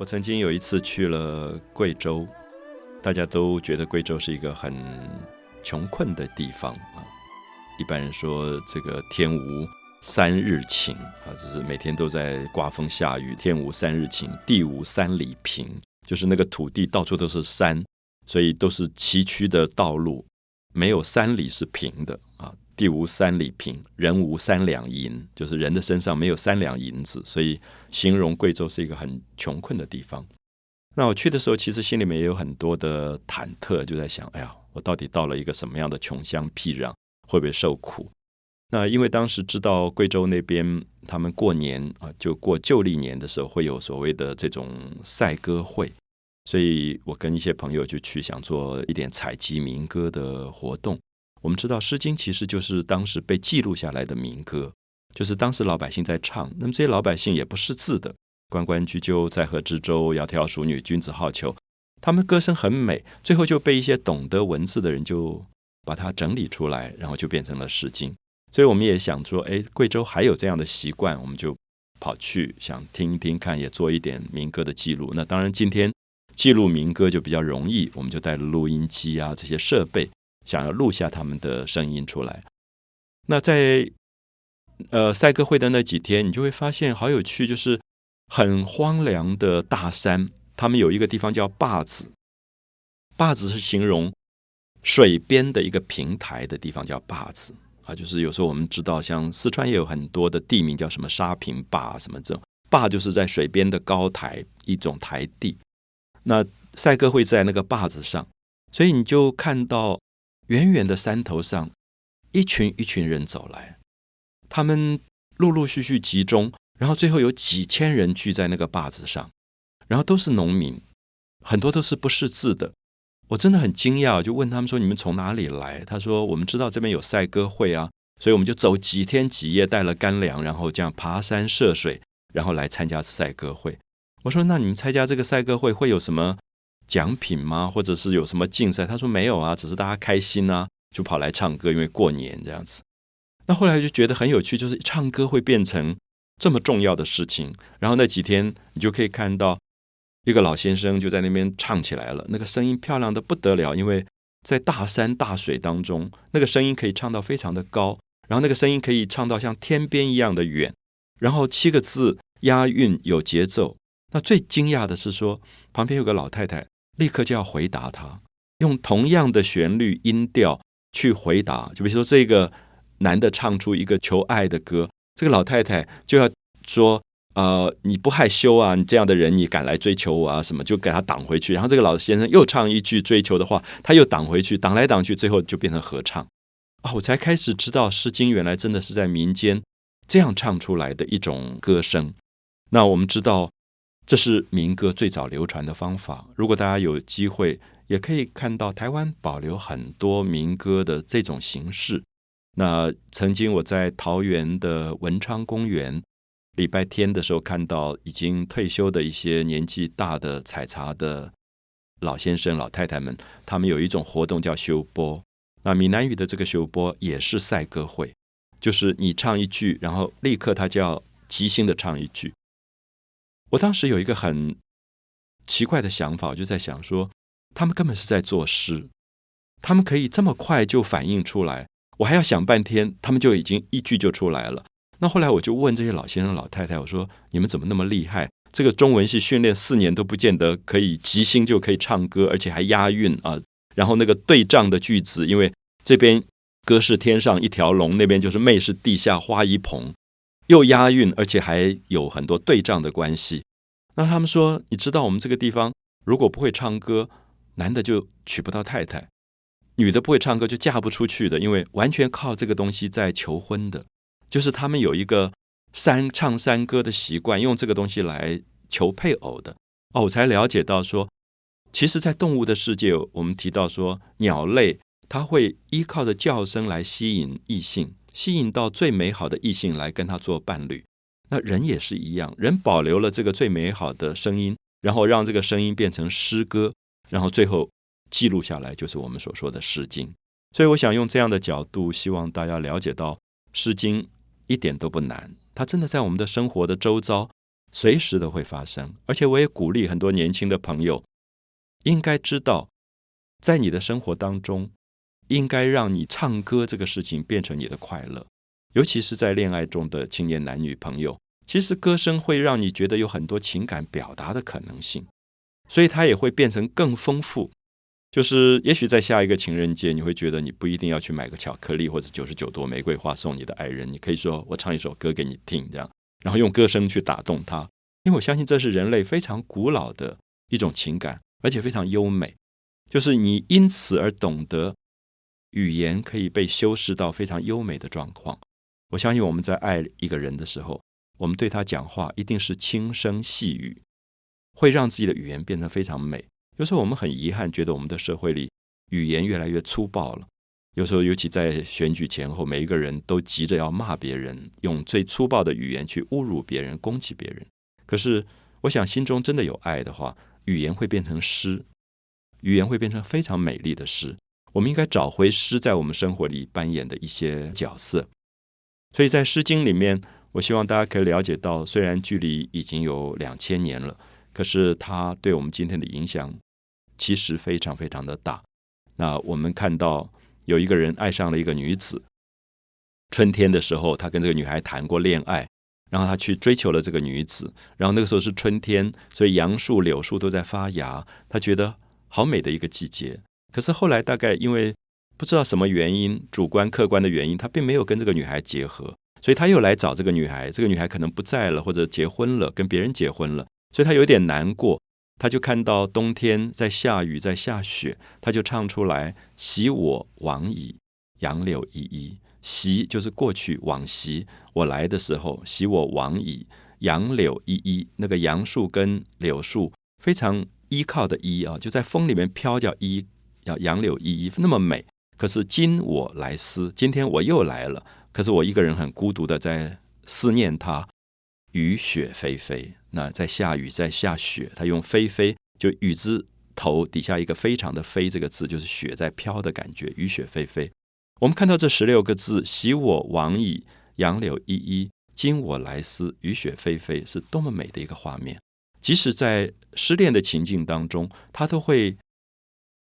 我曾经有一次去了贵州，大家都觉得贵州是一个很穷困的地方啊。一般人说这个天无三日晴啊，就是每天都在刮风下雨；天无三日晴，地无三里平，就是那个土地到处都是山，所以都是崎岖的道路，没有三里是平的啊。地无三里平，人无三两银，就是人的身上没有三两银子，所以形容贵州是一个很穷困的地方。那我去的时候，其实心里面也有很多的忐忑，就在想：哎呀，我到底到了一个什么样的穷乡僻壤，会不会受苦？那因为当时知道贵州那边他们过年啊，就过旧历年的时候会有所谓的这种赛歌会，所以我跟一些朋友就去想做一点采集民歌的活动。我们知道《诗经》其实就是当时被记录下来的民歌，就是当时老百姓在唱。那么这些老百姓也不识字的，“关关雎鸠，在河之洲，窈窕淑女，君子好逑。”他们歌声很美，最后就被一些懂得文字的人就把它整理出来，然后就变成了《诗经》。所以我们也想说，哎，贵州还有这样的习惯，我们就跑去想听一听看，也做一点民歌的记录。那当然，今天记录民歌就比较容易，我们就带了录音机啊这些设备。想要录下他们的声音出来，那在呃赛歌会的那几天，你就会发现好有趣，就是很荒凉的大山，他们有一个地方叫坝子，坝子是形容水边的一个平台的地方，叫坝子啊。就是有时候我们知道，像四川也有很多的地名叫什么沙坪坝什么这种坝，就是在水边的高台一种台地。那赛歌会在那个坝子上，所以你就看到。远远的山头上，一群一群人走来，他们陆陆续续集中，然后最后有几千人聚在那个坝子上，然后都是农民，很多都是不识字的。我真的很惊讶，就问他们说：“你们从哪里来？”他说：“我们知道这边有赛歌会啊，所以我们就走几天几夜，带了干粮，然后这样爬山涉水，然后来参加赛歌会。”我说：“那你们参加这个赛歌会会有什么？”奖品吗？或者是有什么竞赛？他说没有啊，只是大家开心啊，就跑来唱歌，因为过年这样子。那后来就觉得很有趣，就是唱歌会变成这么重要的事情。然后那几天，你就可以看到一个老先生就在那边唱起来了，那个声音漂亮的不得了，因为在大山大水当中，那个声音可以唱到非常的高，然后那个声音可以唱到像天边一样的远，然后七个字押韵有节奏。那最惊讶的是说，旁边有个老太太。立刻就要回答他，用同样的旋律音调去回答。就比如说，这个男的唱出一个求爱的歌，这个老太太就要说：“呃，你不害羞啊？你这样的人，你敢来追求我啊？什么？”就给他挡回去。然后这个老先生又唱一句追求的话，他又挡回去，挡来挡去，最后就变成合唱。啊，我才开始知道《诗经》原来真的是在民间这样唱出来的一种歌声。那我们知道。这是民歌最早流传的方法。如果大家有机会，也可以看到台湾保留很多民歌的这种形式。那曾经我在桃园的文昌公园，礼拜天的时候看到已经退休的一些年纪大的采茶的老先生、老太太们，他们有一种活动叫修波。那闽南语的这个修波也是赛歌会，就是你唱一句，然后立刻他就要即兴的唱一句。我当时有一个很奇怪的想法，我就在想说，他们根本是在作诗，他们可以这么快就反应出来，我还要想半天，他们就已经一句就出来了。那后来我就问这些老先生、老太太，我说：“你们怎么那么厉害？这个中文系训练四年都不见得可以即兴就可以唱歌，而且还押韵啊！然后那个对仗的句子，因为这边歌是天上一条龙，那边就是妹是地下花一蓬。”又押韵，而且还有很多对仗的关系。那他们说，你知道我们这个地方，如果不会唱歌，男的就娶不到太太；女的不会唱歌就嫁不出去的，因为完全靠这个东西在求婚的。就是他们有一个山唱山歌的习惯，用这个东西来求配偶的。哦，我才了解到说，其实，在动物的世界，我们提到说，鸟类它会依靠着叫声来吸引异性。吸引到最美好的异性来跟他做伴侣，那人也是一样，人保留了这个最美好的声音，然后让这个声音变成诗歌，然后最后记录下来，就是我们所说的《诗经》。所以，我想用这样的角度，希望大家了解到，《诗经》一点都不难，它真的在我们的生活的周遭，随时都会发生。而且我也鼓励很多年轻的朋友，应该知道，在你的生活当中，应该让你唱歌这个事情变成你的快乐。尤其是在恋爱中的青年男女朋友，其实歌声会让你觉得有很多情感表达的可能性，所以它也会变成更丰富。就是也许在下一个情人节，你会觉得你不一定要去买个巧克力或者九十九朵玫瑰花送你的爱人，你可以说我唱一首歌给你听，这样，然后用歌声去打动他。因为我相信这是人类非常古老的一种情感，而且非常优美。就是你因此而懂得语言可以被修饰到非常优美的状况。我相信我们在爱一个人的时候，我们对他讲话一定是轻声细语，会让自己的语言变得非常美。有时候我们很遗憾，觉得我们的社会里语言越来越粗暴了。有时候，尤其在选举前后，每一个人都急着要骂别人，用最粗暴的语言去侮辱别人、攻击别人。可是，我想心中真的有爱的话，语言会变成诗，语言会变成非常美丽的诗。我们应该找回诗在我们生活里扮演的一些角色。所以在《诗经》里面，我希望大家可以了解到，虽然距离已经有两千年了，可是它对我们今天的影响其实非常非常的大。那我们看到有一个人爱上了一个女子，春天的时候，他跟这个女孩谈过恋爱，然后他去追求了这个女子，然后那个时候是春天，所以杨树、柳树都在发芽，他觉得好美的一个季节。可是后来大概因为不知道什么原因，主观客观的原因，他并没有跟这个女孩结合，所以他又来找这个女孩。这个女孩可能不在了，或者结婚了，跟别人结婚了，所以他有点难过。他就看到冬天在下雨，在下雪，他就唱出来：“昔我往矣，杨柳依依。”昔就是过去往昔，我来的时候，昔我往矣，杨柳依依。那个杨树跟柳树非常依靠的依啊，就在风里面飘，叫依，要杨柳依依，那么美。可是今我来思，今天我又来了。可是我一个人很孤独的在思念他。雨雪霏霏，那在下雨，在下雪。他用霏霏，就雨字头底下一个非常的霏这个字，就是雪在飘的感觉。雨雪霏霏，我们看到这十六个字：昔我往矣，杨柳依依；今我来思，雨雪霏霏，是多么美的一个画面。即使在失恋的情境当中，他都会。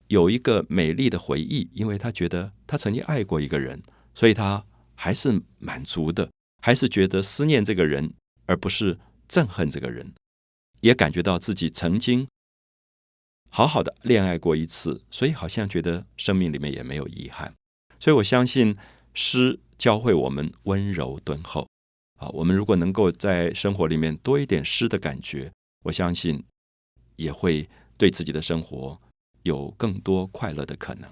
有一个美丽的回忆，因为他觉得他曾经爱过一个人，所以他还是满足的，还是觉得思念这个人，而不是憎恨这个人，也感觉到自己曾经好好的恋爱过一次，所以好像觉得生命里面也没有遗憾。所以我相信诗教会我们温柔敦厚啊，我们如果能够在生活里面多一点诗的感觉，我相信也会对自己的生活。有更多快乐的可能。